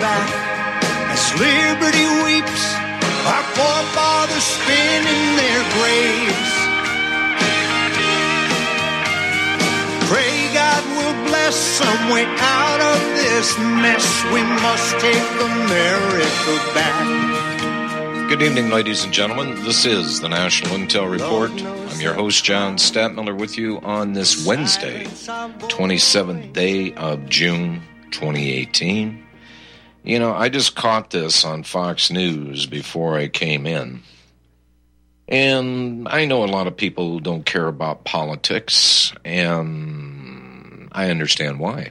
back as liberty weeps, our forefathers spin in their graves. Pray God will bless some way out of this mess. We must take America back. Good evening, ladies and gentlemen. This is the National Intel Report. I'm your host, John Stadtmiller, with you on this Wednesday, 27th day of June 2018. You know, I just caught this on Fox News before I came in. And I know a lot of people who don't care about politics, and I understand why.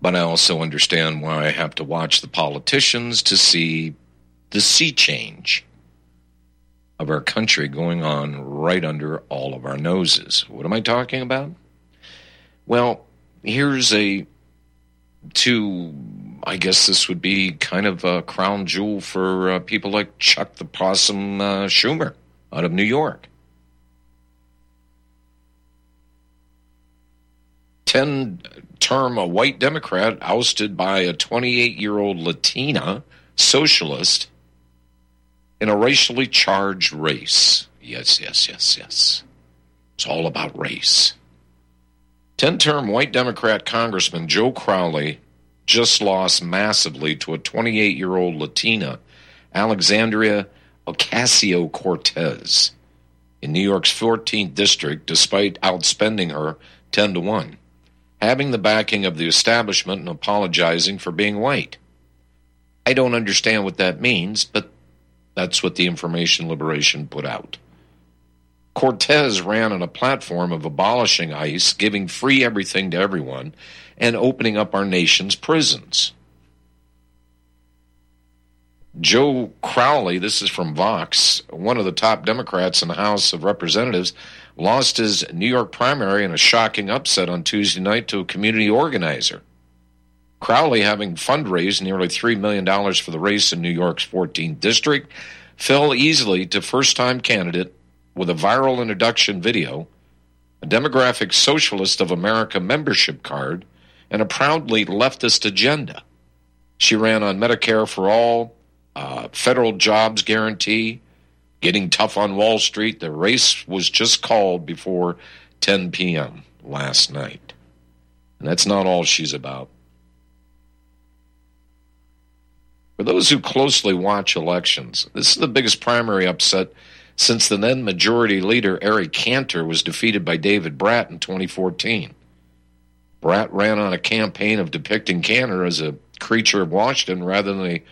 But I also understand why I have to watch the politicians to see the sea change of our country going on right under all of our noses. What am I talking about? Well, here's a two I guess this would be kind of a crown jewel for uh, people like Chuck the Possum uh, Schumer out of New York. 10 term a white Democrat ousted by a 28 year old Latina socialist in a racially charged race. Yes, yes, yes, yes. It's all about race. 10 term white Democrat Congressman Joe Crowley just lost massively to a 28 year old Latina, Alexandria Ocasio Cortez, in New York's 14th district, despite outspending her 10 to 1, having the backing of the establishment and apologizing for being white. I don't understand what that means, but that's what the Information Liberation put out. Cortez ran on a platform of abolishing ICE, giving free everything to everyone, and opening up our nation's prisons. Joe Crowley, this is from Vox, one of the top Democrats in the House of Representatives, lost his New York primary in a shocking upset on Tuesday night to a community organizer. Crowley, having fundraised nearly $3 million for the race in New York's 14th district, fell easily to first time candidate with a viral introduction video, a demographic Socialist of America membership card, and a proudly leftist agenda. She ran on Medicare for all, uh, federal jobs guarantee, getting tough on Wall Street. The race was just called before 10 p.m. last night. And that's not all she's about. For those who closely watch elections, this is the biggest primary upset since the then majority leader Eric Cantor was defeated by David Brat in 2014. Brat ran on a campaign of depicting Cantor as a creature of Washington rather than a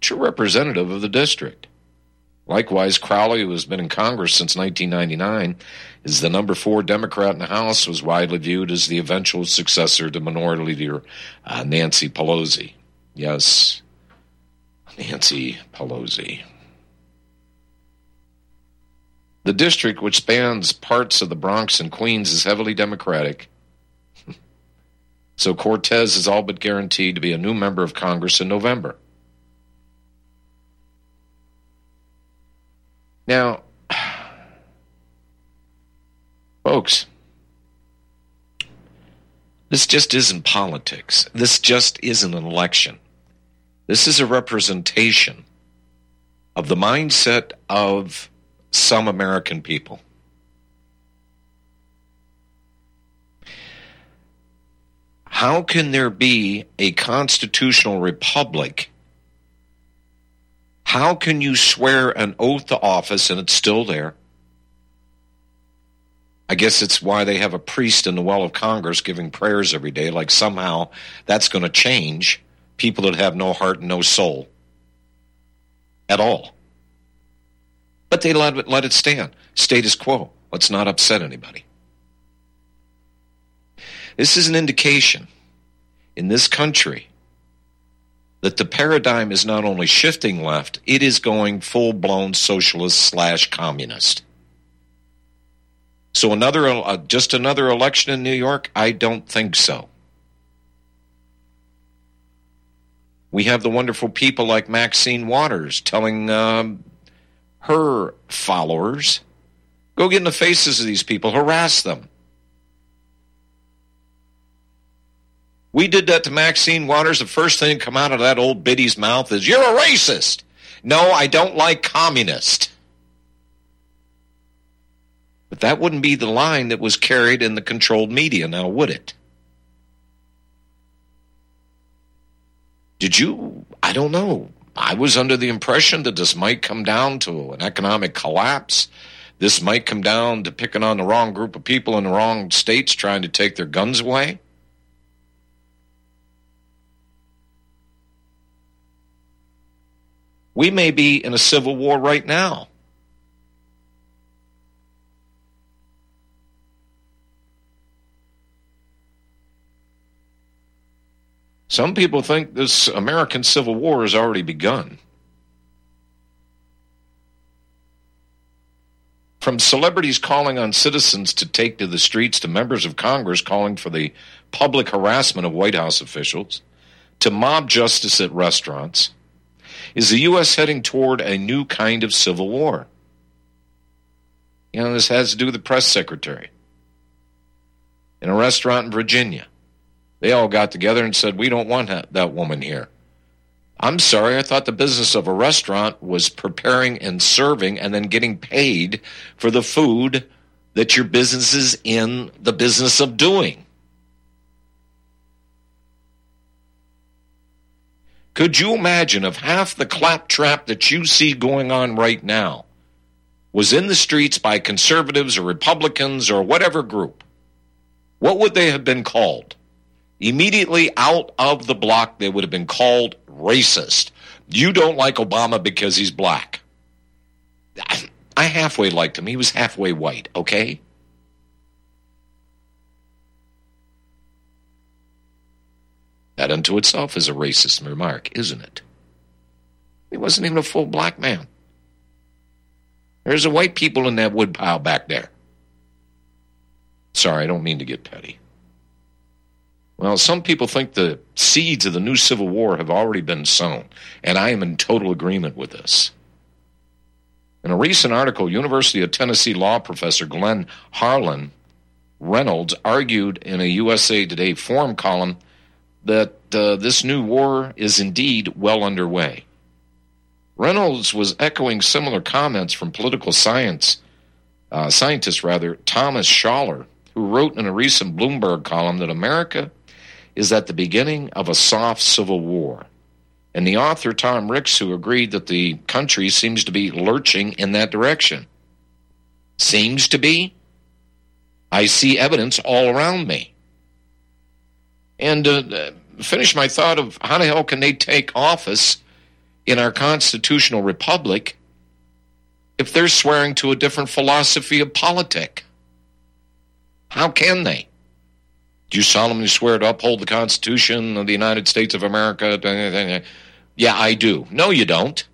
true representative of the district. Likewise, Crowley, who has been in Congress since 1999, is the number four Democrat in the House, was widely viewed as the eventual successor to Minority Leader uh, Nancy Pelosi. Yes, Nancy Pelosi. The district, which spans parts of the Bronx and Queens, is heavily Democratic. So Cortez is all but guaranteed to be a new member of Congress in November. Now, folks, this just isn't politics. This just isn't an election. This is a representation of the mindset of some American people. How can there be a constitutional republic? How can you swear an oath to office and it's still there? I guess it's why they have a priest in the well of Congress giving prayers every day, like somehow that's going to change people that have no heart and no soul at all. But they let it, let it stand. Status quo. Let's not upset anybody. This is an indication in this country that the paradigm is not only shifting left, it is going full blown socialist slash communist. So another, uh, just another election in New York? I don't think so. We have the wonderful people like Maxine Waters telling um, her followers, go get in the faces of these people, harass them. We did that to Maxine Waters. The first thing to come out of that old biddy's mouth is, You're a racist. No, I don't like communist. But that wouldn't be the line that was carried in the controlled media, now would it? Did you? I don't know. I was under the impression that this might come down to an economic collapse. This might come down to picking on the wrong group of people in the wrong states trying to take their guns away. We may be in a civil war right now. Some people think this American Civil War has already begun. From celebrities calling on citizens to take to the streets to members of Congress calling for the public harassment of White House officials to mob justice at restaurants, is the U.S. heading toward a new kind of civil war? You know, this has to do with the press secretary in a restaurant in Virginia. They all got together and said, We don't want that woman here. I'm sorry, I thought the business of a restaurant was preparing and serving and then getting paid for the food that your business is in the business of doing. Could you imagine if half the claptrap that you see going on right now was in the streets by conservatives or Republicans or whatever group? What would they have been called? Immediately out of the block, they would have been called racist. You don't like Obama because he's black. I halfway liked him. He was halfway white, okay? That unto itself is a racist remark, isn't it? He wasn't even a full black man. There's a white people in that woodpile back there. Sorry, I don't mean to get petty. Well, some people think the seeds of the new Civil War have already been sown, and I am in total agreement with this. In a recent article, University of Tennessee law professor Glenn Harlan Reynolds argued in a USA Today forum column that uh, this new war is indeed well underway. Reynolds was echoing similar comments from political science uh, scientist rather Thomas Schaller, who wrote in a recent Bloomberg column that America is at the beginning of a soft civil war. And the author, Tom Ricks, who agreed that the country seems to be lurching in that direction. Seems to be? I see evidence all around me. And uh, finish my thought of how the hell can they take office in our constitutional republic if they're swearing to a different philosophy of politic? How can they? Do you solemnly swear to uphold the Constitution of the United States of America? Yeah, I do. No, you don't.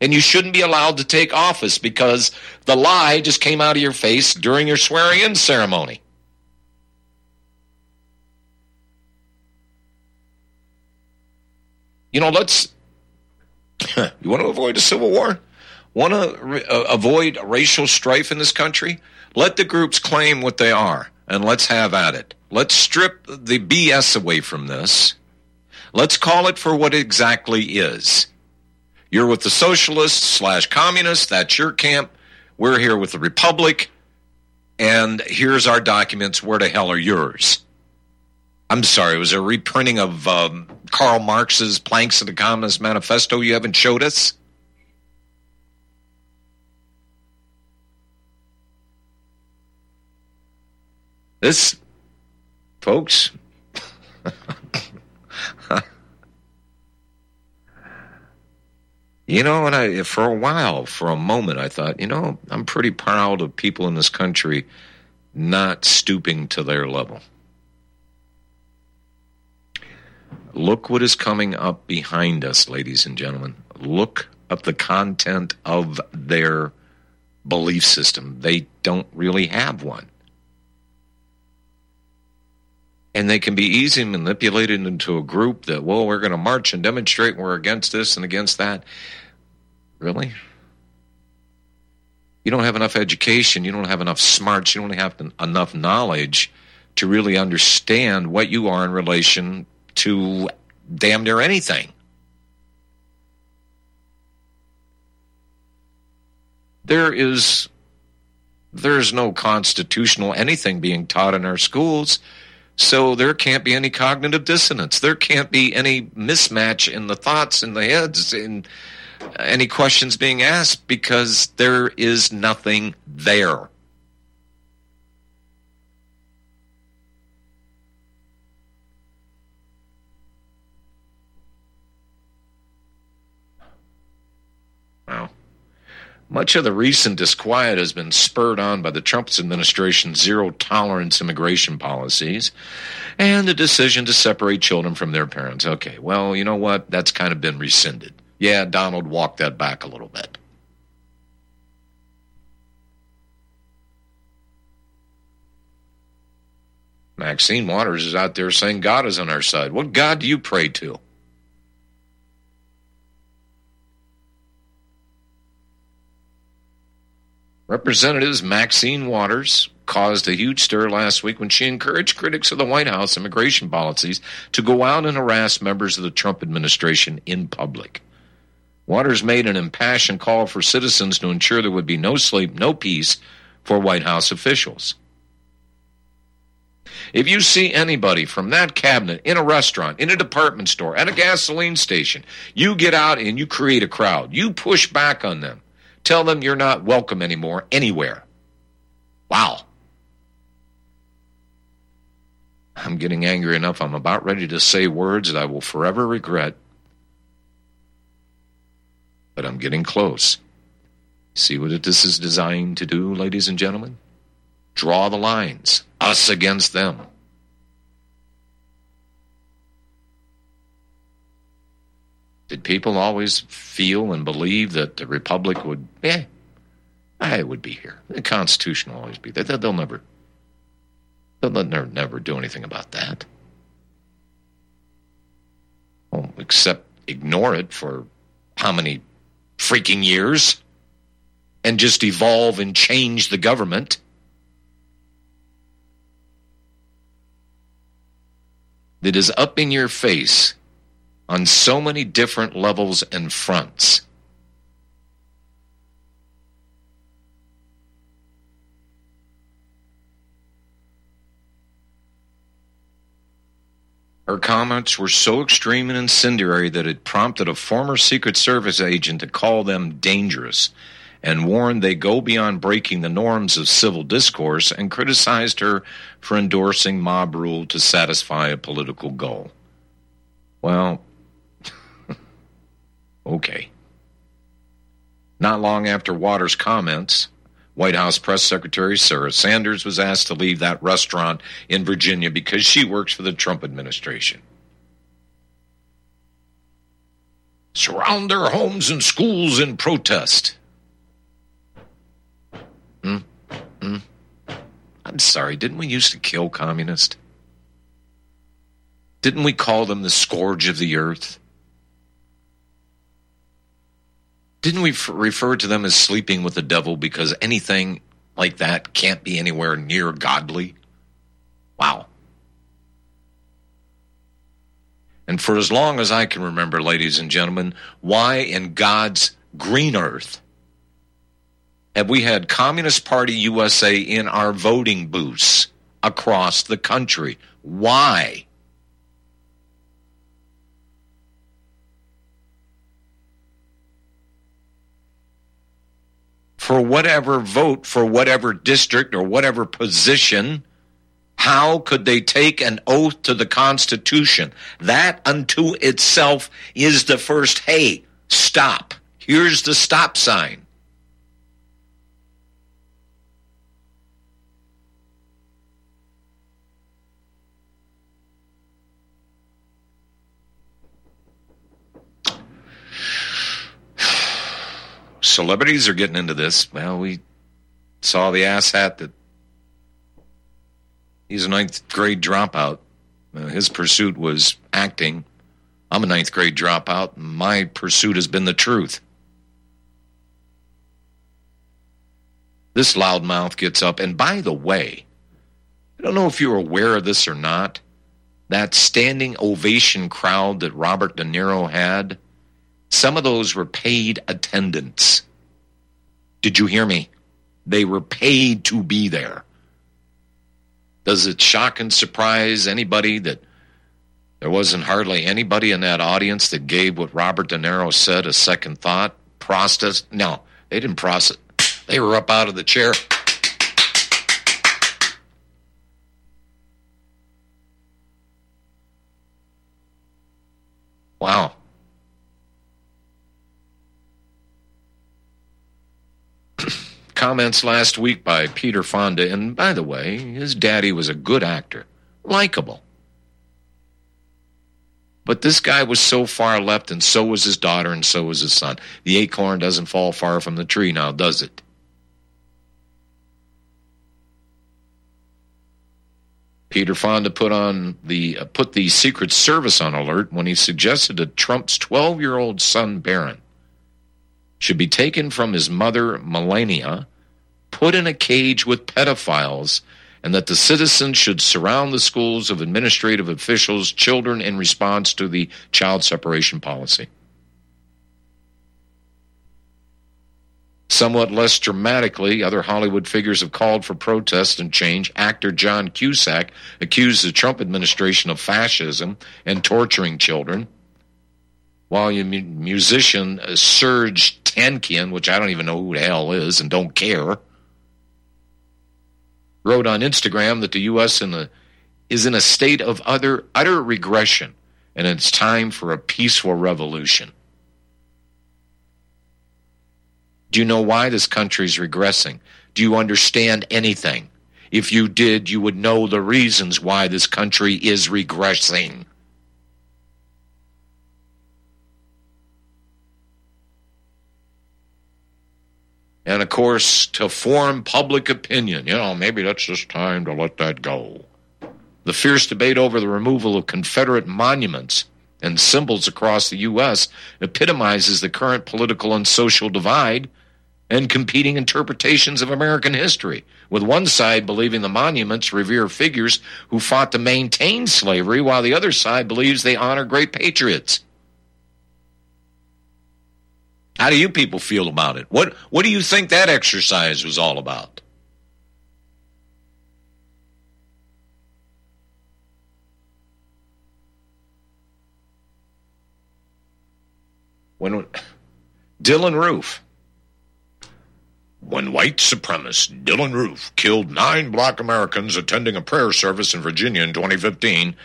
And you shouldn't be allowed to take office because the lie just came out of your face during your swearing in ceremony. You know, let's. you want to avoid a civil war? Want to re- uh, avoid racial strife in this country? Let the groups claim what they are, and let's have at it. Let's strip the BS away from this. Let's call it for what it exactly is. You're with the socialists slash communists. That's your camp. We're here with the republic. And here's our documents. Where the hell are yours? I'm sorry, it was a reprinting of um, Karl Marx's Planks of the Communist Manifesto you haven't showed us? This, folks, you know, and I, for a while, for a moment, I thought, you know, I'm pretty proud of people in this country not stooping to their level. Look what is coming up behind us, ladies and gentlemen. Look at the content of their belief system. They don't really have one and they can be easily manipulated into a group that, well, we're going to march and demonstrate and we're against this and against that. Really? You don't have enough education, you don't have enough smarts, you don't have enough knowledge to really understand what you are in relation to damn near anything. There is there's no constitutional anything being taught in our schools so there can't be any cognitive dissonance. There can't be any mismatch in the thoughts in the heads in uh, any questions being asked because there is nothing there. Wow. Much of the recent disquiet has been spurred on by the Trump administration's zero tolerance immigration policies and the decision to separate children from their parents. Okay, well, you know what? That's kind of been rescinded. Yeah, Donald walked that back a little bit. Maxine Waters is out there saying God is on our side. What God do you pray to? Representatives Maxine Waters caused a huge stir last week when she encouraged critics of the White House immigration policies to go out and harass members of the Trump administration in public. Waters made an impassioned call for citizens to ensure there would be no sleep, no peace for White House officials. If you see anybody from that cabinet in a restaurant, in a department store, at a gasoline station, you get out and you create a crowd. You push back on them. Tell them you're not welcome anymore anywhere. Wow. I'm getting angry enough. I'm about ready to say words that I will forever regret. But I'm getting close. See what this is designed to do, ladies and gentlemen? Draw the lines. Us against them. Did people always feel and believe that the Republic would, Yeah, ah, I would be here. The Constitution will always be there. They'll never, they'll never, never do anything about that. Well, except ignore it for how many freaking years and just evolve and change the government. That is up in your face on so many different levels and fronts. Her comments were so extreme and incendiary that it prompted a former Secret Service agent to call them dangerous and warned they go beyond breaking the norms of civil discourse and criticized her for endorsing mob rule to satisfy a political goal. Well, Okay. Not long after Waters' comments, White House Press Secretary Sarah Sanders was asked to leave that restaurant in Virginia because she works for the Trump administration. Surround their homes and schools in protest. Hmm? Hmm? I'm sorry, didn't we used to kill communists? Didn't we call them the scourge of the earth? Didn't we refer to them as sleeping with the devil because anything like that can't be anywhere near godly? Wow. And for as long as I can remember, ladies and gentlemen, why in God's green earth have we had Communist Party USA in our voting booths across the country? Why? For whatever vote for whatever district or whatever position, how could they take an oath to the Constitution? That unto itself is the first, hey, stop. Here's the stop sign. Celebrities are getting into this. Well, we saw the asshat that he's a ninth grade dropout. Uh, his pursuit was acting. I'm a ninth grade dropout. My pursuit has been the truth. This loudmouth gets up, and by the way, I don't know if you're aware of this or not. That standing ovation crowd that Robert De Niro had some of those were paid attendants. Did you hear me? They were paid to be there. Does it shock and surprise anybody that there wasn't hardly anybody in that audience that gave what Robert De Niro said a second thought? Process? No, they didn't process. They were up out of the chair. Wow. Comments last week by Peter Fonda, and by the way, his daddy was a good actor, likable. But this guy was so far left, and so was his daughter, and so was his son. The acorn doesn't fall far from the tree now, does it? Peter Fonda put on the uh, put the Secret Service on alert when he suggested that Trump's 12-year-old son Barron should be taken from his mother Melania put in a cage with pedophiles and that the citizens should surround the schools of administrative officials, children in response to the child separation policy. Somewhat less dramatically, other Hollywood figures have called for protest and change. Actor John Cusack accused the Trump administration of fascism and torturing children. While musician uh, Serj Tankian, which I don't even know who the hell is and don't care, wrote on Instagram that the U.S. in a, is in a state of utter, utter regression and it's time for a peaceful revolution. Do you know why this country is regressing? Do you understand anything? If you did, you would know the reasons why this country is regressing. And of course to form public opinion. You know, maybe that's just time to let that go. The fierce debate over the removal of Confederate monuments and symbols across the U.S. epitomizes the current political and social divide and competing interpretations of American history, with one side believing the monuments revere figures who fought to maintain slavery, while the other side believes they honor great patriots. How do you people feel about it? What what do you think that exercise was all about? When Dylann Roof when white supremacist Dylann Roof killed nine black Americans attending a prayer service in Virginia in 2015,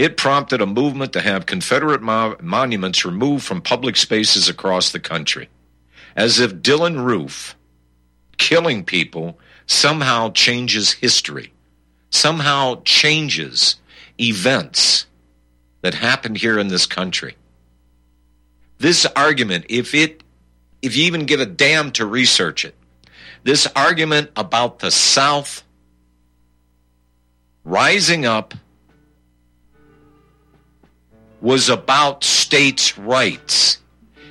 it prompted a movement to have Confederate mo- monuments removed from public spaces across the country, as if Dylann Roof killing people somehow changes history, somehow changes events that happened here in this country. This argument, if it if you even give a damn to research it, this argument about the South rising up was about states' rights.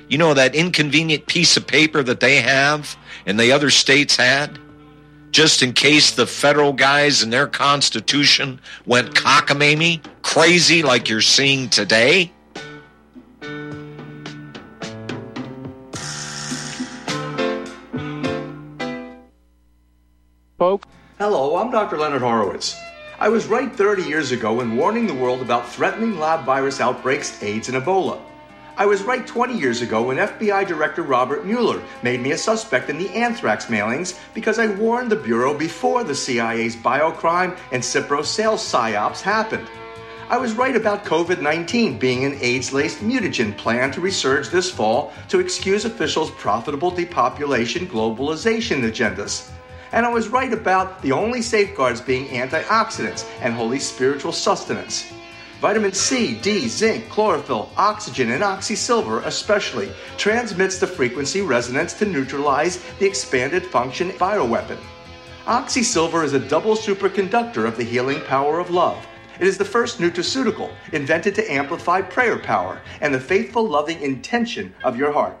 You know that inconvenient piece of paper that they have and the other states had? Just in case the federal guys and their constitution went cockamamie, crazy like you're seeing today? Folks. Hello, I'm Dr. Leonard Horowitz. I was right 30 years ago in warning the world about threatening lab virus outbreaks, AIDS, and Ebola. I was right 20 years ago when FBI Director Robert Mueller made me a suspect in the anthrax mailings because I warned the Bureau before the CIA's biocrime and Cipro sales psyops happened. I was right about COVID 19 being an AIDS laced mutagen plan to resurge this fall to excuse officials' profitable depopulation globalization agendas. And I was right about the only safeguards being antioxidants and holy spiritual sustenance. Vitamin C, D, zinc, chlorophyll, oxygen, and oxysilver especially transmits the frequency resonance to neutralize the expanded function bioweapon. Oxysilver is a double superconductor of the healing power of love. It is the first nutraceutical invented to amplify prayer power and the faithful, loving intention of your heart.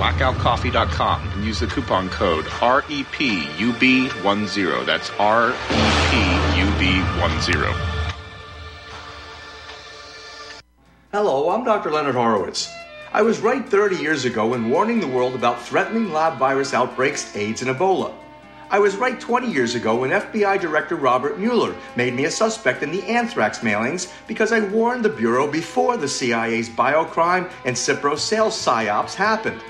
Blackoutcoffee.com and use the coupon code REPUB10. That's REPUB10. Hello, I'm Dr. Leonard Horowitz. I was right 30 years ago in warning the world about threatening lab virus outbreaks, AIDS, and Ebola. I was right 20 years ago when FBI Director Robert Mueller made me a suspect in the anthrax mailings because I warned the Bureau before the CIA's biocrime and Cipro sales psyops happened.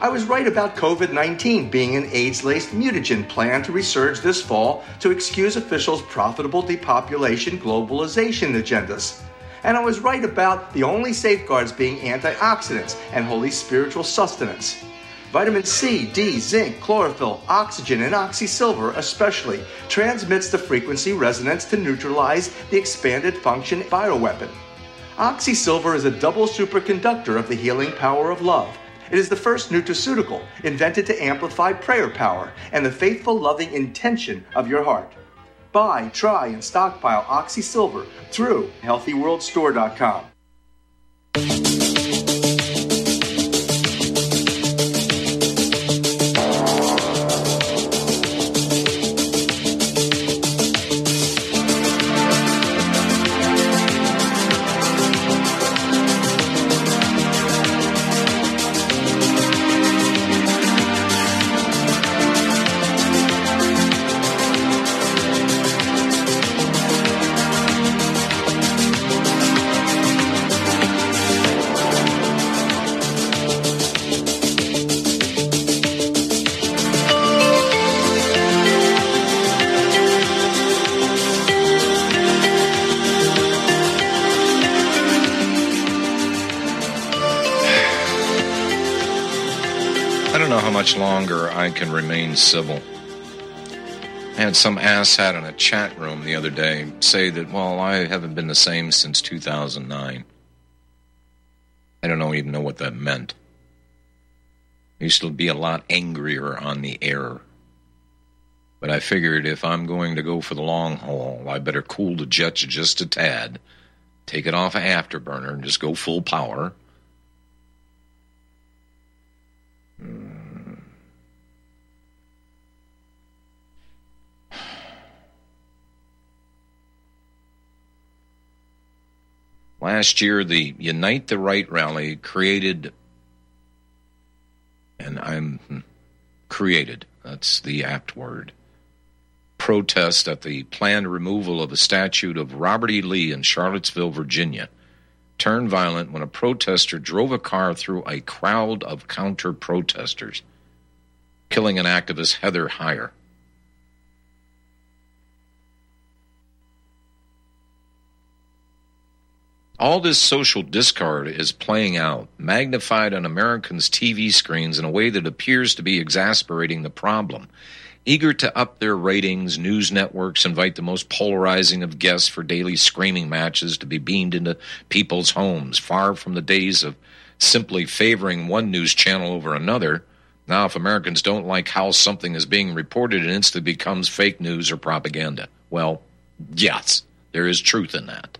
I was right about COVID 19 being an AIDS laced mutagen plan to resurge this fall to excuse officials' profitable depopulation globalization agendas. And I was right about the only safeguards being antioxidants and holy spiritual sustenance. Vitamin C, D, zinc, chlorophyll, oxygen, and oxysilver especially transmits the frequency resonance to neutralize the expanded function bioweapon. Oxysilver is a double superconductor of the healing power of love. It is the first nutraceutical invented to amplify prayer power and the faithful, loving intention of your heart. Buy, try, and stockpile Oxysilver through HealthyWorldStore.com. I can remain civil. I had some asshat in a chat room the other day say that, well, I haven't been the same since 2009. I don't know, even know what that meant. I used to be a lot angrier on the air. But I figured if I'm going to go for the long haul, I better cool the jets just a tad, take it off a afterburner, and just go full power. Hmm. Last year, the Unite the Right rally created, and I'm hmm, created, that's the apt word, protest at the planned removal of a statue of Robert E. Lee in Charlottesville, Virginia, turned violent when a protester drove a car through a crowd of counter protesters, killing an activist, Heather Heyer. All this social discard is playing out, magnified on Americans' TV screens in a way that appears to be exasperating the problem. Eager to up their ratings, news networks invite the most polarizing of guests for daily screaming matches to be beamed into people's homes, far from the days of simply favoring one news channel over another. Now, if Americans don't like how something is being reported, it instantly becomes fake news or propaganda. Well, yes, there is truth in that.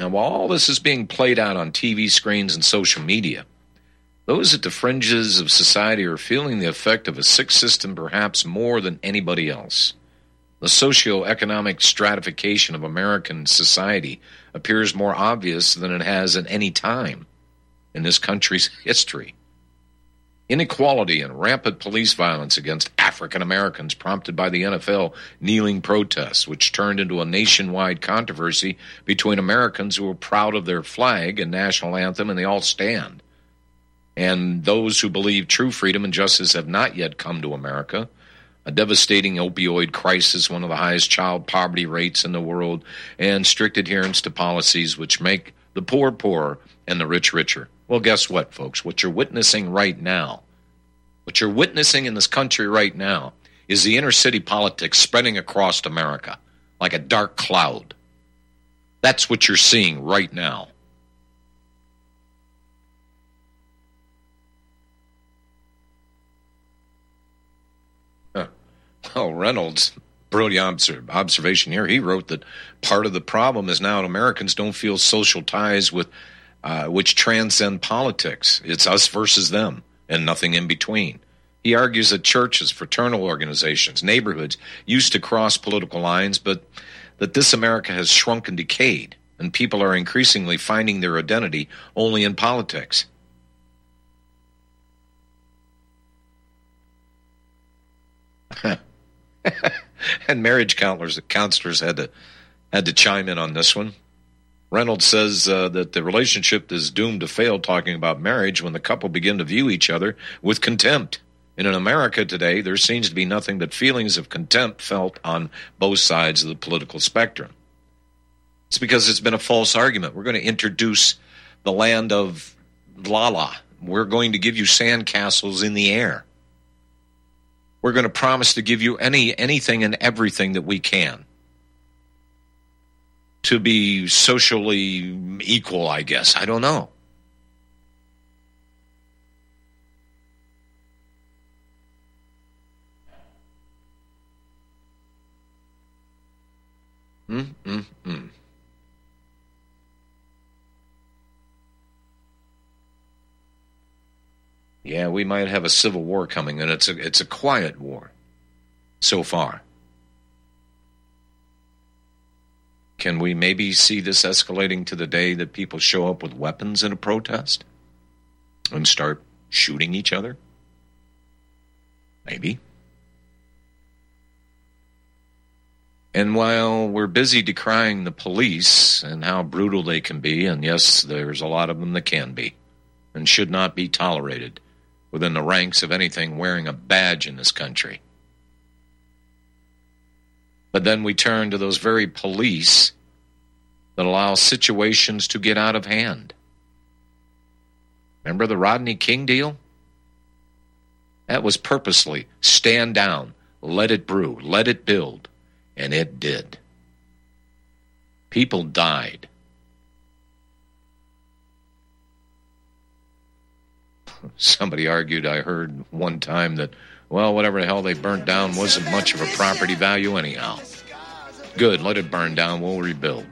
Now, while all this is being played out on TV screens and social media, those at the fringes of society are feeling the effect of a sick system perhaps more than anybody else. The socio-economic stratification of American society appears more obvious than it has at any time in this country's history. Inequality and rampant police violence against African Americans prompted by the NFL kneeling protests, which turned into a nationwide controversy between Americans who are proud of their flag and national anthem and they all stand, and those who believe true freedom and justice have not yet come to America. A devastating opioid crisis, one of the highest child poverty rates in the world, and strict adherence to policies which make the poor poorer and the rich richer. Well, guess what, folks? What you're witnessing right now, what you're witnessing in this country right now, is the inner city politics spreading across America like a dark cloud. That's what you're seeing right now. Well, Reynolds, brilliant observation here. He wrote that part of the problem is now Americans don't feel social ties with uh, which transcend politics. It's us versus them and nothing in between. He argues that churches, fraternal organizations, neighborhoods used to cross political lines, but that this America has shrunk and decayed, and people are increasingly finding their identity only in politics. and marriage counselors, counselors had to had to chime in on this one. Reynolds says uh, that the relationship is doomed to fail talking about marriage when the couple begin to view each other with contempt. In America today, there seems to be nothing but feelings of contempt felt on both sides of the political spectrum. It's because it's been a false argument. We're going to introduce the land of Lala. We're going to give you sandcastles in the air. We're going to promise to give you any anything and everything that we can to be socially equal, I guess. I don't know. Mm, mm, mm. Yeah, we might have a civil war coming, and it's a it's a quiet war so far. Can we maybe see this escalating to the day that people show up with weapons in a protest and start shooting each other? Maybe. And while we're busy decrying the police and how brutal they can be, and yes, there's a lot of them that can be and should not be tolerated within the ranks of anything wearing a badge in this country. But then we turn to those very police that allow situations to get out of hand. Remember the Rodney King deal? That was purposely stand down, let it brew, let it build, and it did. People died. Somebody argued, I heard one time that well, whatever the hell they burnt down wasn't much of a property value anyhow. Good, let it burn down, we'll rebuild.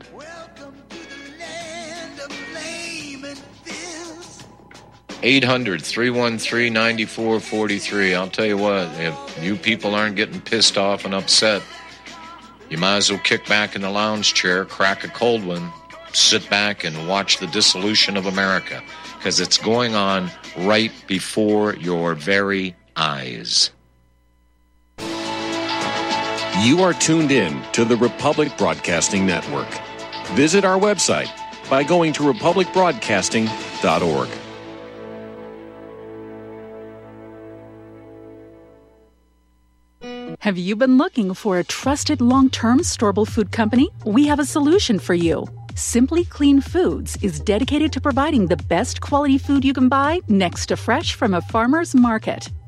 Eight hundred three one three ninety four forty three. I'll tell you what, if you people aren't getting pissed off and upset, you might as well kick back in the lounge chair, crack a cold one, sit back and watch the dissolution of America because it's going on right before your very eyes. You are tuned in to the Republic Broadcasting Network. Visit our website by going to republicbroadcasting.org. Have you been looking for a trusted long term storable food company? We have a solution for you. Simply Clean Foods is dedicated to providing the best quality food you can buy next to fresh from a farmer's market.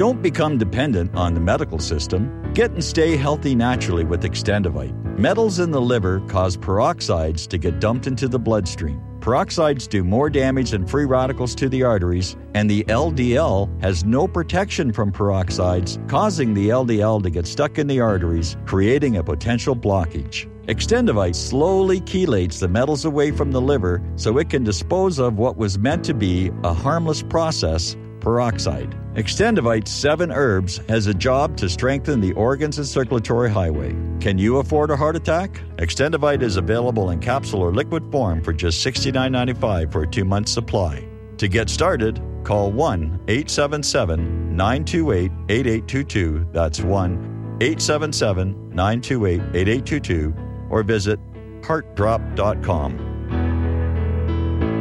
Don't become dependent on the medical system. Get and stay healthy naturally with Extendivite. Metals in the liver cause peroxides to get dumped into the bloodstream. Peroxides do more damage than free radicals to the arteries, and the LDL has no protection from peroxides, causing the LDL to get stuck in the arteries, creating a potential blockage. Extendivite slowly chelates the metals away from the liver so it can dispose of what was meant to be a harmless process peroxide. Extendivite 7 herbs has a job to strengthen the organs and circulatory highway. Can you afford a heart attack? Extendivite is available in capsule or liquid form for just $69.95 for a two month supply. To get started, call 1 877 928 8822. That's 1 877 928 8822 or visit heartdrop.com.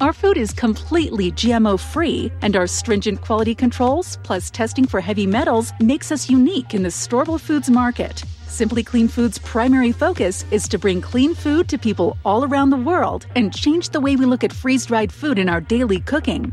Our food is completely GMO free, and our stringent quality controls, plus testing for heavy metals, makes us unique in the storable foods market. Simply Clean Foods' primary focus is to bring clean food to people all around the world and change the way we look at freeze dried food in our daily cooking.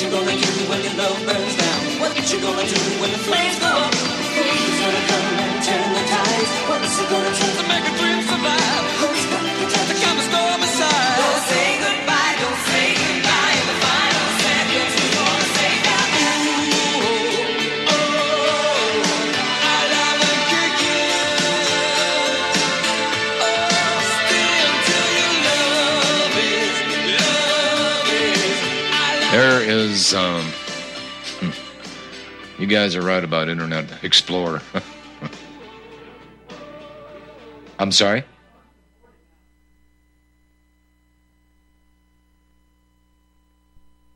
you gonna do when your love burns down? What you gonna do when the flames go up? Who's gonna come and turn the tides? What's it gonna take to make a dream survive? Um, hmm, you guys are right about Internet Explorer. I'm sorry?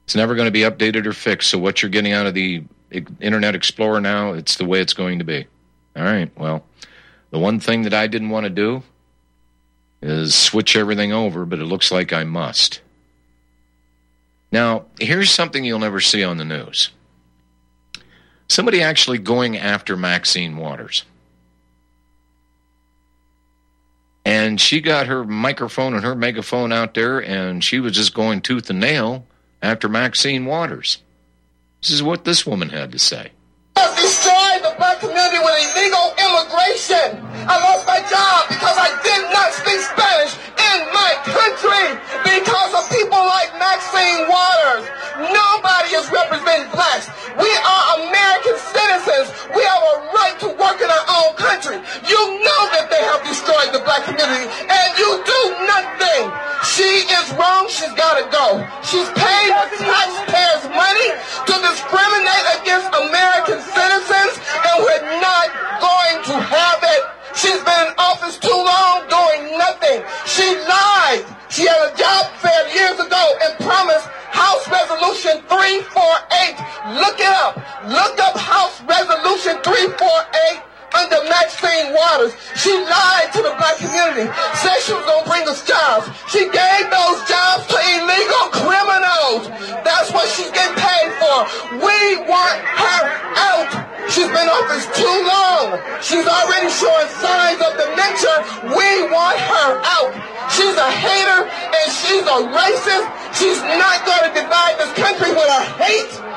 It's never going to be updated or fixed. So what you're getting out of the Internet Explorer now, it's the way it's going to be. All right. Well, the one thing that I didn't want to do is switch everything over, but it looks like I must. Now, here's something you'll never see on the news. Somebody actually going after Maxine Waters. And she got her microphone and her megaphone out there, and she was just going tooth and nail after Maxine Waters. This is what this woman had to say. Destroy the black community with illegal immigration. I lost my job because I did not speak Spanish in my country because of people like Maxine Waters. Nobody is representing blacks. We are American citizens. We have a right to work in our own country. You know that they have destroyed the black community and you do nothing. She is wrong. She's got to go. She's paid taxpayers' money to discriminate against American citizens and we're not going to have it. She's been in office too long doing nothing. She lied. She had a job fair years ago and promised House Resolution 348. Look it up. Look up House Resolution 348 under Maxine Waters. She lied to the black community, said she was gonna bring us jobs. She gave those jobs to illegal criminals. That's what she's getting paid for. We want her out. She's been office too long. She's already showing signs of dementia. We want her out. She's a hater and she's a racist. She's not going to divide this country with her hate.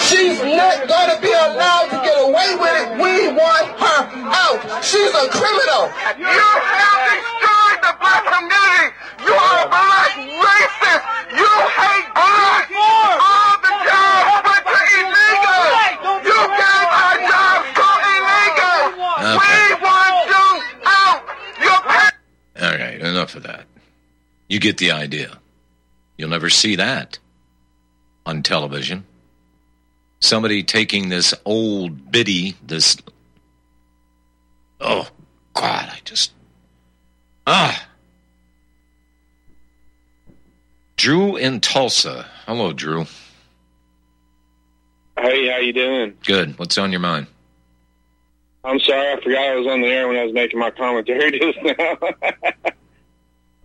She's not going to be allowed to get away with it. We want her out. She's a criminal. You have destroyed the black community. You are a black racist. You hate black. All the jobs went to illegal. You gave our jobs to illegal. We want you out. You're All right, enough of that. You get the idea. You'll never see that on television. Somebody taking this old biddy, this. Oh, God, I just. Ah. Drew in Tulsa. Hello, Drew. Hey, how you doing? Good. What's on your mind? I'm sorry, I forgot I was on the air when I was making my commentary just now.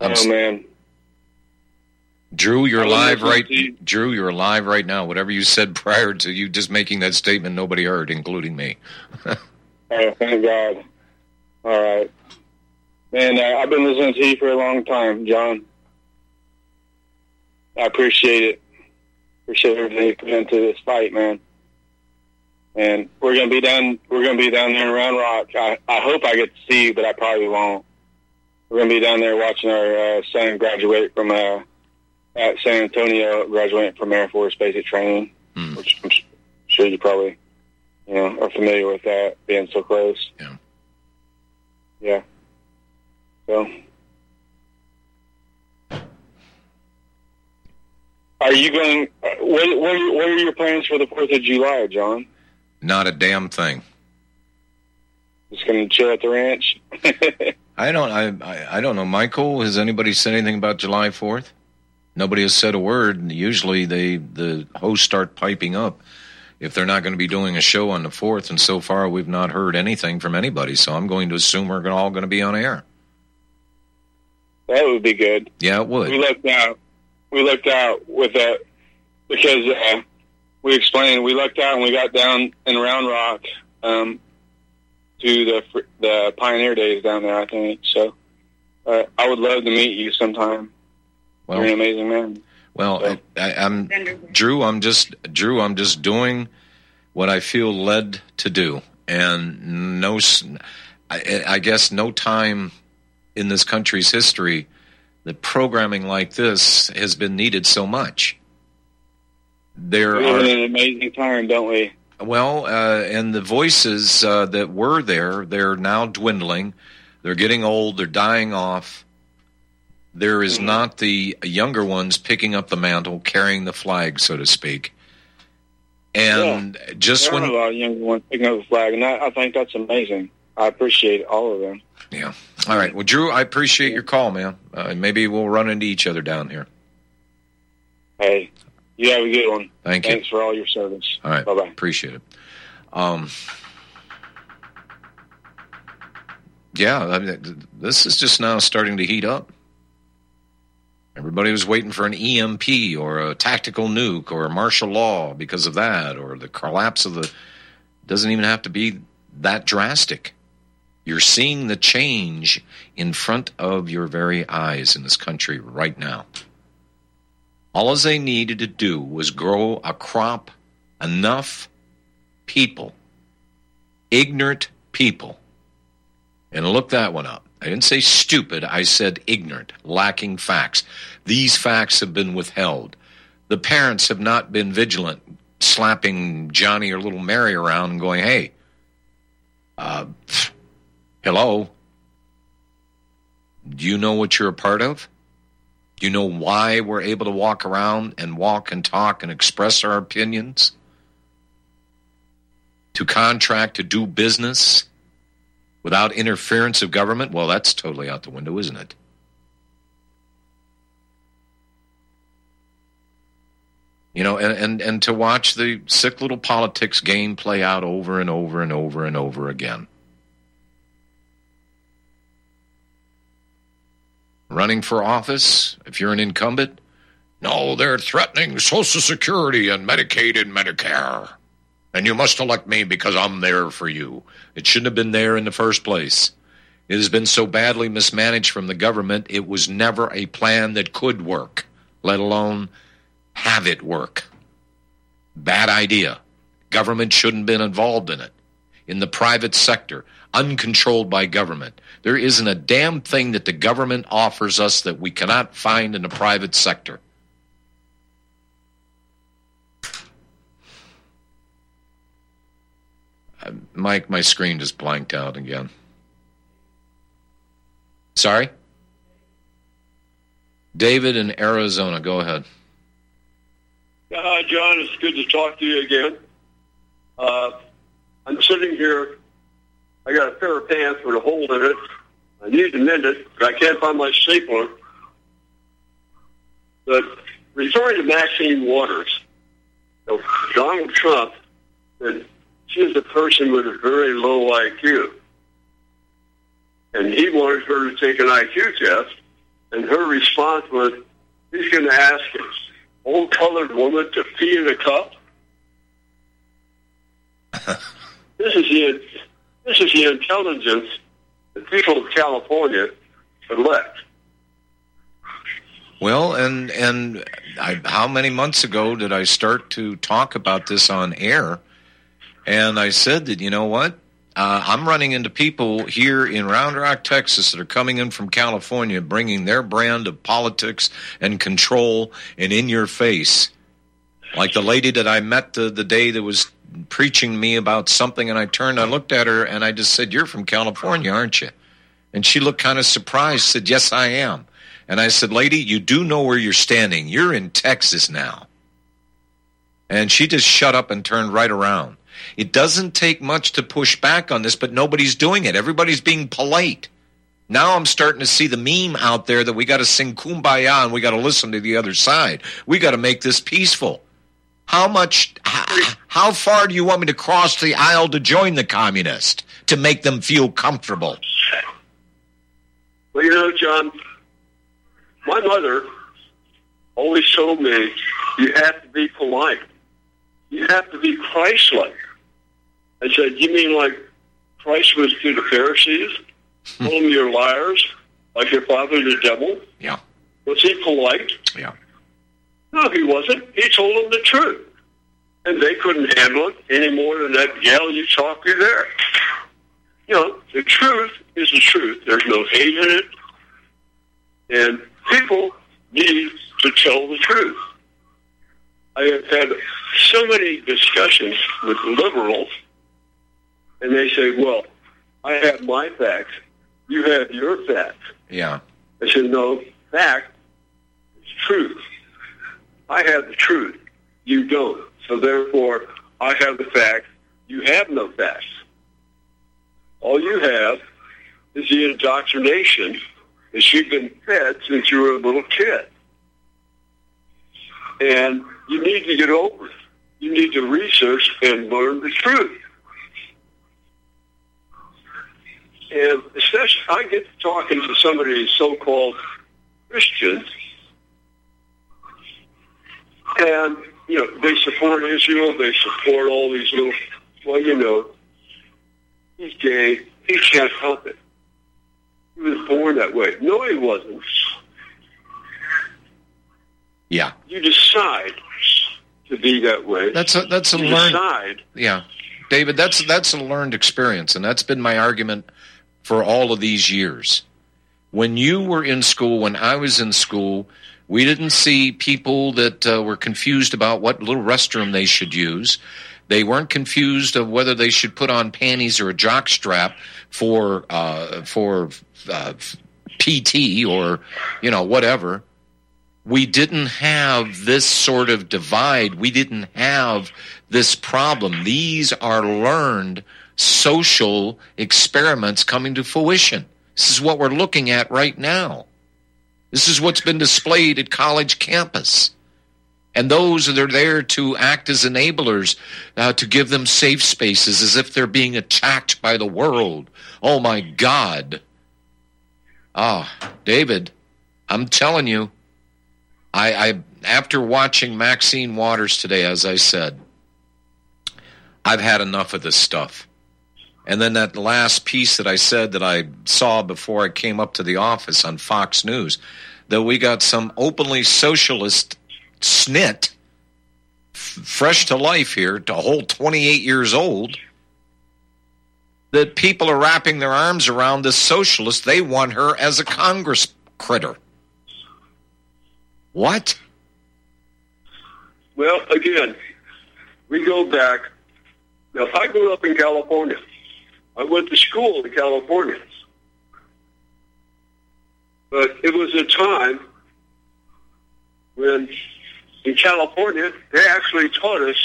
oh man, Drew, you're live right. Drew, you're live right now. Whatever you said prior to you just making that statement, nobody heard, including me. oh thank God. All right, man. Uh, I've been listening to you for a long time, John. I appreciate it. Appreciate everything you put into this fight, man. And we're gonna be down. We're gonna be down there in Round Rock. I, I hope I get to see you, but I probably won't. We're gonna be down there watching our uh, son graduate from uh, at San Antonio, graduating from Air Force basic training, which I'm sure you probably you know are familiar with that being so close. Yeah. Yeah. So. Are you going? uh, What, what, are, what are your plans for the Fourth of July, John? Not a damn thing. Just going to chill at the ranch? I don't. I, I. I don't know. Michael, has anybody said anything about July Fourth? Nobody has said a word. Usually, they the hosts start piping up if they're not going to be doing a show on the fourth. And so far, we've not heard anything from anybody. So I'm going to assume we're all going to be on air. That would be good. Yeah, it would. We lucked out. We lucked out with that because uh, we explained we lucked out and we got down in Round Rock um, to the the Pioneer Days down there. I think so. Uh, I would love to meet you sometime. Well- You're an amazing man. Well, I, I, I'm Drew. I'm just Drew. I'm just doing what I feel led to do, and no, I guess no time in this country's history that programming like this has been needed so much. There We are an amazing time, don't we? well, uh, and the voices uh, that were there, they're now dwindling. They're getting old. They're dying off. There is not the younger ones picking up the mantle, carrying the flag, so to speak. And just there when a lot of young ones picking up the flag, and I, I think that's amazing. I appreciate all of them. Yeah. All right. Well, Drew, I appreciate your call, man. Uh, maybe we'll run into each other down here. Hey, you have a good one. Thank you. Thanks for all your service. All right. Bye bye. Appreciate it. Um, yeah, I mean, this is just now starting to heat up. Everybody was waiting for an EMP or a tactical nuke or martial law because of that, or the collapse of the. Doesn't even have to be that drastic. You're seeing the change in front of your very eyes in this country right now. All they needed to do was grow a crop enough people, ignorant people, and look that one up. I didn't say stupid, I said ignorant, lacking facts. These facts have been withheld. The parents have not been vigilant, slapping Johnny or little Mary around and going, hey, uh, hello, do you know what you're a part of? Do you know why we're able to walk around and walk and talk and express our opinions? To contract to do business without interference of government? Well, that's totally out the window, isn't it? You know, and, and, and to watch the sick little politics game play out over and over and over and over again. Running for office, if you're an incumbent, no, they're threatening Social Security and Medicaid and Medicare. And you must elect me because I'm there for you. It shouldn't have been there in the first place. It has been so badly mismanaged from the government, it was never a plan that could work, let alone have it work. Bad idea. Government shouldn't have been involved in it. In the private sector, uncontrolled by government. There isn't a damn thing that the government offers us that we cannot find in the private sector. Mike, my screen just blanked out again. Sorry? David in Arizona, go ahead. Hi, John. It's good to talk to you again. Uh, I'm sitting here. I got a pair of pants with a hole in it. I need to mend it, but I can't find my stapler. But referring to Maxine Waters, Donald Trump said she is a person with a very low IQ. And he wanted her to take an IQ test, and her response was, he's going to ask an old colored woman to pee in a cup. this is the this is the intelligence that people of California elect. Well, and and I, how many months ago did I start to talk about this on air? And I said that you know what, uh, I'm running into people here in Round Rock, Texas, that are coming in from California, bringing their brand of politics and control and in your face, like the lady that I met the the day that was preaching me about something, and I turned, I looked at her, and I just said, "You're from California, aren't you?" And she looked kind of surprised, said, "Yes, I am." And I said, Lady, you do know where you're standing. You're in Texas now. And she just shut up and turned right around. It doesn't take much to push back on this, but nobody's doing it. Everybody's being polite. Now I'm starting to see the meme out there that we got to sing kumbaya and we got to listen to the other side. We got to make this peaceful. How much, how far do you want me to cross the aisle to join the communist to make them feel comfortable? Well, you know, John, my mother always told me you have to be polite. You have to be Christ-like. I said, you mean like Christ was to the Pharisees? Told them you're liars, like your father the devil? Yeah. Was he polite? Yeah. No, he wasn't. He told them the truth. And they couldn't handle it any more than that yell you talk you there. You know, the truth is the truth. There's no hate in it. And people need to tell the truth. I have had so many discussions with liberals, and they say, well, I have my facts, you have your facts. Yeah. I said, no, fact is truth. I have the truth. You don't. So therefore, I have the facts. You have no facts. All you have is the indoctrination that you've been fed since you were a little kid. And you need to get over it. You need to research and learn the truth. And especially, I get to talking to some of these so-called Christians, and you know they support Israel. They support all these little. Well, you know, he's gay. He can't help it. He was born that way. No, he wasn't. Yeah. You decide to be that way. That's a that's a you learned decide. Yeah. David, that's that's a learned experience and that's been my argument for all of these years. When you were in school, when I was in school, we didn't see people that uh, were confused about what little restroom they should use. They weren't confused of whether they should put on panties or a jock strap for uh, for uh, PT or you know whatever. We didn't have this sort of divide. We didn't have this problem. These are learned social experiments coming to fruition. This is what we're looking at right now. This is what's been displayed at college campus. And those that are there to act as enablers, uh, to give them safe spaces as if they're being attacked by the world. Oh my God. Oh, David, I'm telling you, I, I after watching Maxine Waters today, as I said, I've had enough of this stuff. And then that last piece that I said that I saw before I came up to the office on Fox News, that we got some openly socialist snit, fresh to life here, a whole 28 years old, that people are wrapping their arms around this socialist. They want her as a Congress critter. What? Well, again, we go back. Now, I grew up in California. I went to school in California. But it was a time when in California they actually taught us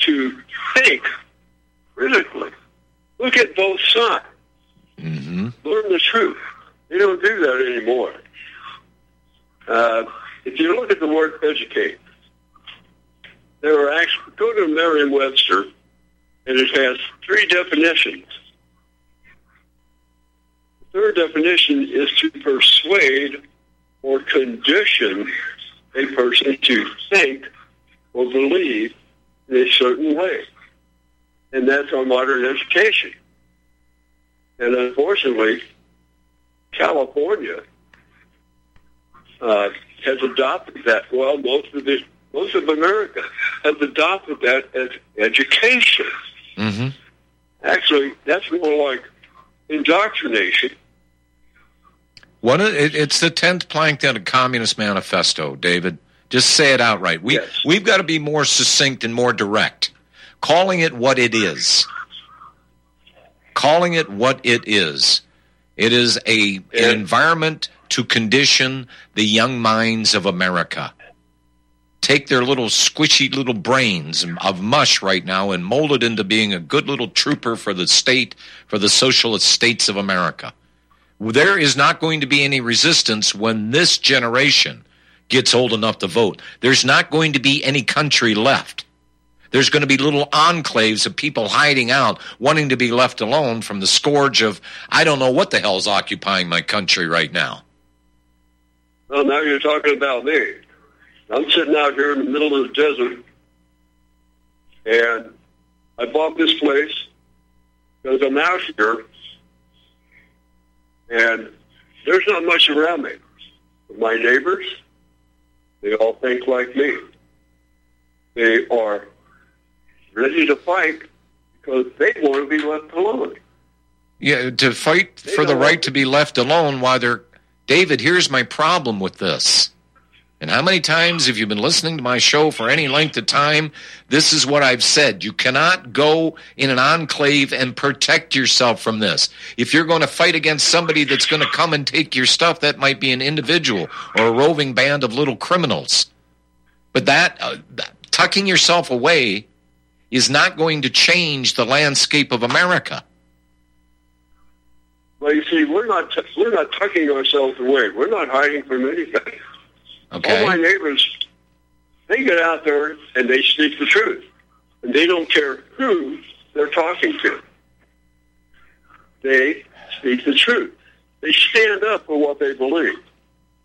to think critically. Look at both sides. Mm-hmm. Learn the truth. They don't do that anymore. Uh, if you look at the word educate, there are actually, go to Merriam-Webster, and it has three definitions. Third definition is to persuade or condition a person to think or believe in a certain way. And that's our modern education. And unfortunately, California uh, has adopted that. Well, most of the most of America has adopted that as education. Mm-hmm. Actually, that's more like indoctrination. One of, it, it's the tenth plank in a communist manifesto, David. Just say it outright. We we've got to be more succinct and more direct, calling it what it is. Calling it what it is. It is a an environment to condition the young minds of America. Take their little squishy little brains of mush right now and mold it into being a good little trooper for the state, for the socialist states of America. There is not going to be any resistance when this generation gets old enough to vote. There's not going to be any country left. There's going to be little enclaves of people hiding out, wanting to be left alone from the scourge of, I don't know what the hell's occupying my country right now. Well, now you're talking about me. I'm sitting out here in the middle of the desert, and I bought this place because I'm out here, and there's not much around me. My neighbors, they all think like me. They are ready to fight because they want to be left alone. Yeah, to fight for the right to be left alone while they're. David, here's my problem with this. And how many times have you been listening to my show for any length of time? This is what I've said. You cannot go in an enclave and protect yourself from this. If you're going to fight against somebody that's going to come and take your stuff, that might be an individual or a roving band of little criminals. But that, uh, that tucking yourself away is not going to change the landscape of America. Well, you see, we're not t- we're not tucking ourselves away. We're not hiding from anything. Okay. All my neighbors, they get out there and they speak the truth, and they don't care who they're talking to. They speak the truth. They stand up for what they believe.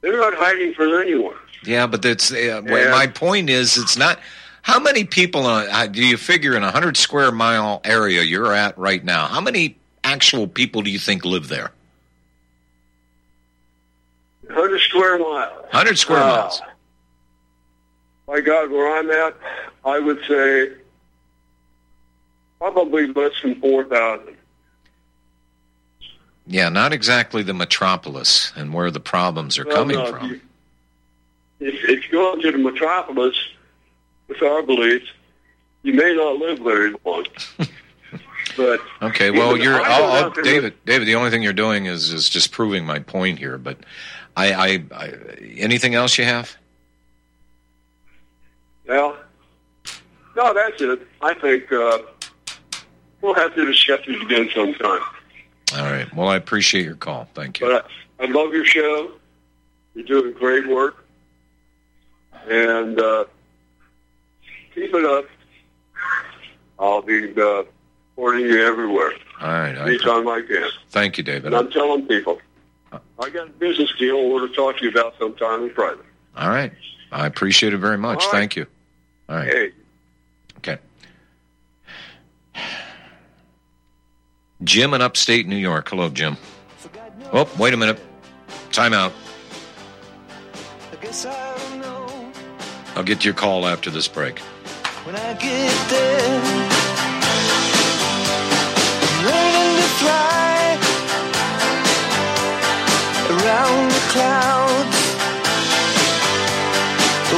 They're not hiding from anyone. Yeah, but that's uh, my point. Is it's not. How many people uh, do you figure in a hundred square mile area you're at right now? How many actual people do you think live there? 100 square miles. 100 square Wow. miles. My God, where I'm at, I would say probably less than 4,000. Yeah, not exactly the metropolis and where the problems are Well, coming no, from. If, if you go into the metropolis, with our beliefs, you may not live very long. but Okay, well, you're I'll, I'll, David. David, the only thing you're doing is is just proving my point here. But I, I, I anything else you have? Well, no, that's it. I think uh, we'll have to discuss it again sometime. All right. Well, I appreciate your call. Thank you. But I, I love your show. You're doing great work. And uh, Keep it up. I'll be uh, supporting you everywhere. All right. I, Anytime I can. thank you, David. And I'm telling people, I got a business deal I want to talk to you about sometime in private. All right. I appreciate it very much. All right. Thank you. All right. Hey, Okay. Jim in upstate New York. Hello, Jim. Oh, wait a minute. Time out. I'll get your call after this break. When I get there, clouds.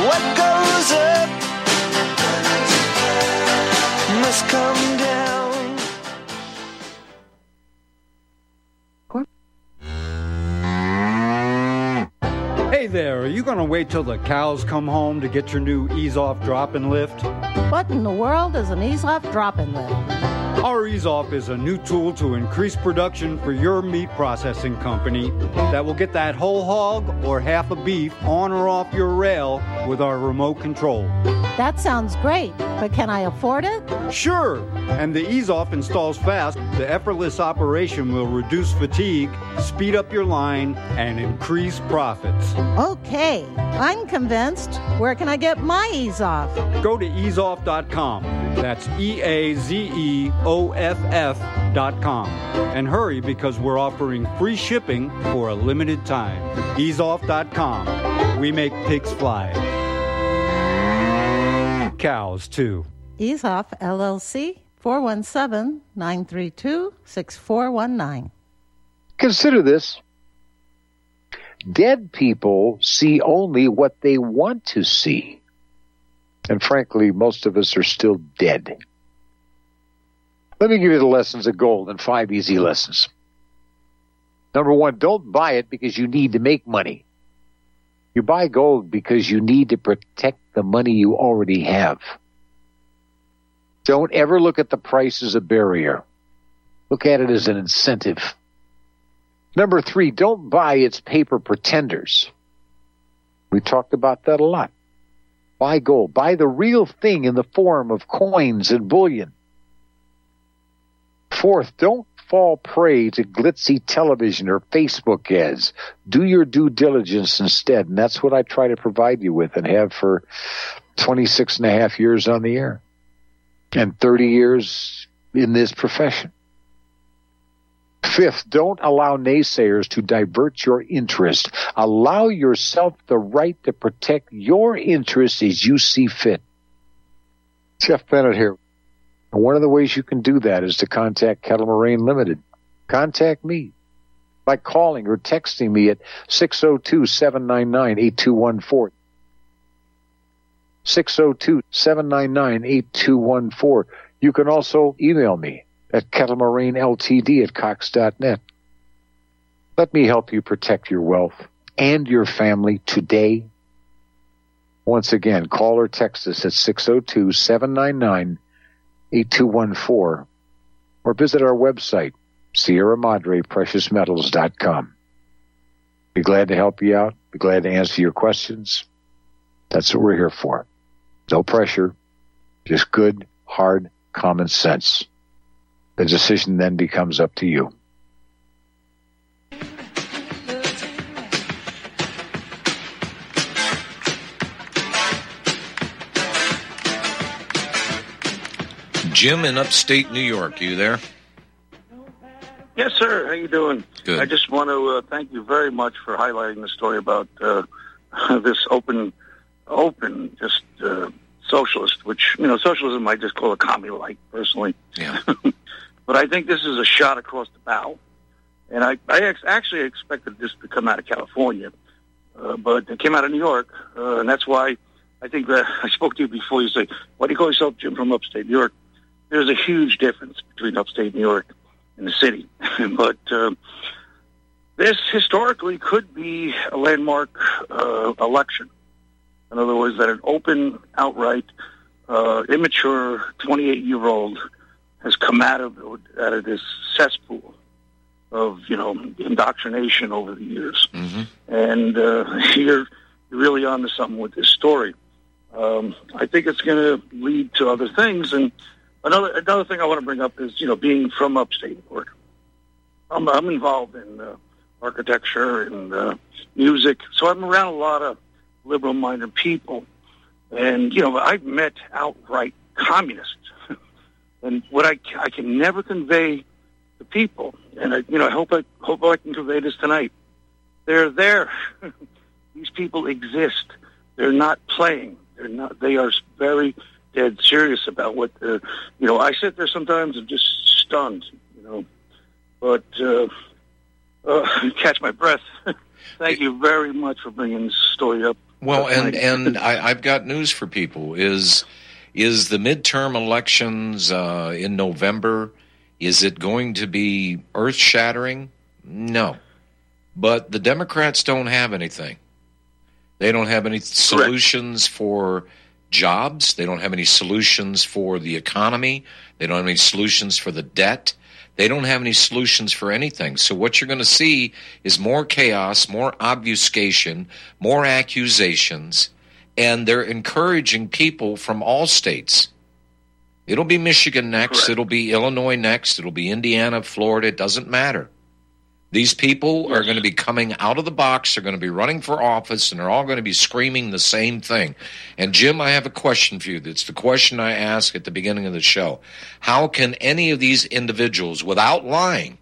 What goes up must come down. Hey there, are you going to wait till the cows come home to get your new ease off drop and lift? What in the world is an ease off drop and lift? Our ease off is a new tool to increase production for your meat processing company that will get that whole hog or half a beef on or off your rail with our remote control. That sounds great, but can I afford it? Sure, and the ease off installs fast. The effortless operation will reduce fatigue, speed up your line, and increase profits. Okay, I'm convinced. Where can I get my ease off? Go to eazeoff.com. That's E A Z E O F F.com. And hurry because we're offering free shipping for a limited time. Eazeoff.com. We make pigs fly. Cows, too. Ease Off LLC, 417 932 6419. Consider this. Dead people see only what they want to see. And frankly, most of us are still dead. Let me give you the lessons of gold in five easy lessons. Number one, don't buy it because you need to make money. You buy gold because you need to protect the money you already have. Don't ever look at the price as a barrier. Look at it as an incentive. Number three, don't buy its paper pretenders. We talked about that a lot. Buy gold. Buy the real thing in the form of coins and bullion. Fourth, don't fall prey to glitzy television or Facebook ads. Do your due diligence instead. And that's what I try to provide you with and have for 26 and a half years on the air and 30 years in this profession. Fifth, don't allow naysayers to divert your interest. Allow yourself the right to protect your interests as you see fit. Jeff Bennett here. And one of the ways you can do that is to contact Kettle Moraine Limited. Contact me by calling or texting me at 602-799-8214. 602-799-8214. You can also email me at kettlemoraineltd at cox.net. Let me help you protect your wealth and your family today. Once again, call or text us at 602 799 8214 or visit our website, Sierra Madre Precious Metals.com. Be glad to help you out. Be glad to answer your questions. That's what we're here for. No pressure, just good, hard, common sense. The decision then becomes up to you. Jim in upstate New York. You there? Yes, sir. How you doing? Good. I just want to uh, thank you very much for highlighting the story about uh, this open, open, just uh, socialist, which you know, socialism I just call a commie like personally. Yeah. but I think this is a shot across the bow, and I, I ex- actually expected this to come out of California, uh, but it came out of New York, uh, and that's why I think that I spoke to you before. You say, "Why do you call yourself Jim from upstate New York?" There's a huge difference between upstate New York and the city, but. Uh, this historically could be a landmark uh, election. In other words, that an open, outright, uh, immature 28-year-old has come out of out of this cesspool of you know indoctrination over the years, Mm-hmm. and uh, you're you're really onto something with this story. Um, I think it's going to lead to other things. And another another thing I want to bring up is you know being from upstate New York. I'm, I'm involved in uh, architecture and uh, music, so I'm around a lot of liberal-minded people. And you know, I've met outright communists, and what I I can never convey to people, and I you know I hope I hope I can convey this tonight. They're there. These people exist. They're not playing. They're not. They are very dead serious about what. Uh, you know, I sit there sometimes and just stunned. You know, but uh, uh, catch my breath. Thank you very much for bringing this story up. Well, and and I, I've got news for people. Is is the midterm elections uh, in November? Is it going to be earth shattering? No, but the Democrats don't have anything. They don't have any solutions for jobs. They don't have any solutions for the economy. They don't have any solutions for the debt. They don't have any solutions for anything. So what you're going to see is more chaos, more obfuscation, more accusations, and they're encouraging people from all states. It'll be Michigan next, it'll be Illinois next, it'll be Indiana, Florida, it doesn't matter. These people are going to be coming out of the box, they're going to be running for office, and they're all going to be screaming the same thing. And Jim, I have a question for you. That's the question I ask at the beginning of the show. How can any of these individuals, without lying,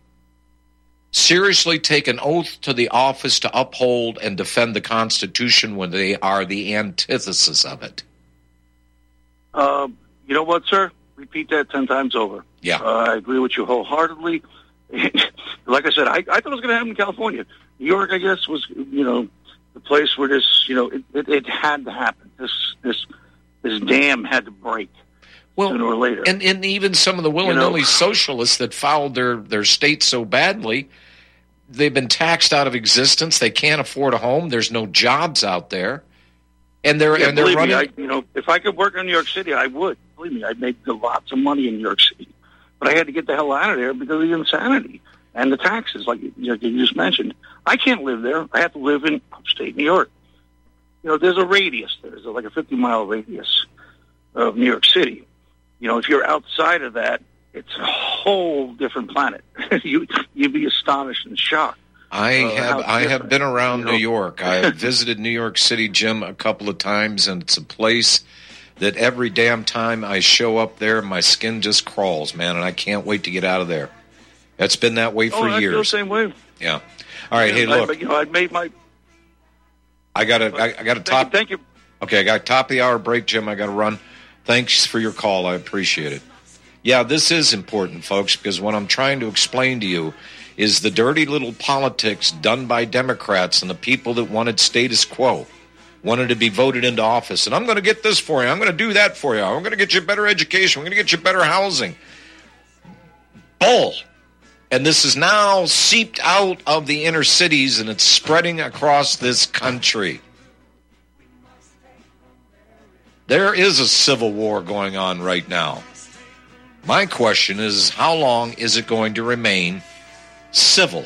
seriously take an oath to the office to uphold and defend the Constitution when they are the antithesis of it? Uh, you know what, sir? Repeat that ten times over. Yeah. Uh, I agree with you wholeheartedly. like I said, I, I thought it was going to happen in California. New York, I guess, was you know the place where this you know it, it, it had to happen. This this this dam had to break well, sooner or later. And and even some of the willy nilly socialists that fouled their their state so badly, they've been taxed out of existence. They can't afford a home. There's no jobs out there, and they're Yeah, and they're running. me, I, you know, if I could work in New York City, I would. Believe me, I'd make lots of money in New York City. But I had to get the hell out of there because of the insanity and the taxes, like you, like you just mentioned. I can't live there. I have to live in upstate New York. You know, there's a radius. There's like a 50 mile radius of New York City. You know, if you're outside of that, it's a whole different planet. you you'd be astonished and shocked. I Uh, have I have been around you know? New York. I have visited New York City, Jim, a couple of times, and it's a place that every damn time I show up there, my skin just crawls, man, and I can't wait to get out of there. That's been that way for oh, I feel the years. same way. Yeah. All right. Hey, I- look, you know, I made my I got to I, I got to top. Thank you. Okay, I got top of the hour break, Jim. I got to run. Thanks for your call. I appreciate it. Yeah, this is important, folks, because what I'm trying to explain to you is the dirty little politics done by Democrats and the people that wanted status quo, wanted to be voted into office. And I'm going to get this for you. I'm going to do that for you. I'm going to get you a better education. I'm going to get you better housing. Bull. And this is now seeped out of the inner cities and it's spreading across this country. There is a civil war going on right now. My question is how long is it going to remain civil?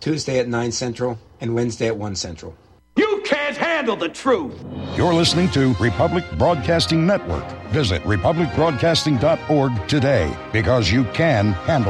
Tuesday at 9 Central and Wednesday at 1 Central. You can't handle the truth. You're listening to Republic Broadcasting Network. Visit republicbroadcasting.org today because you can handle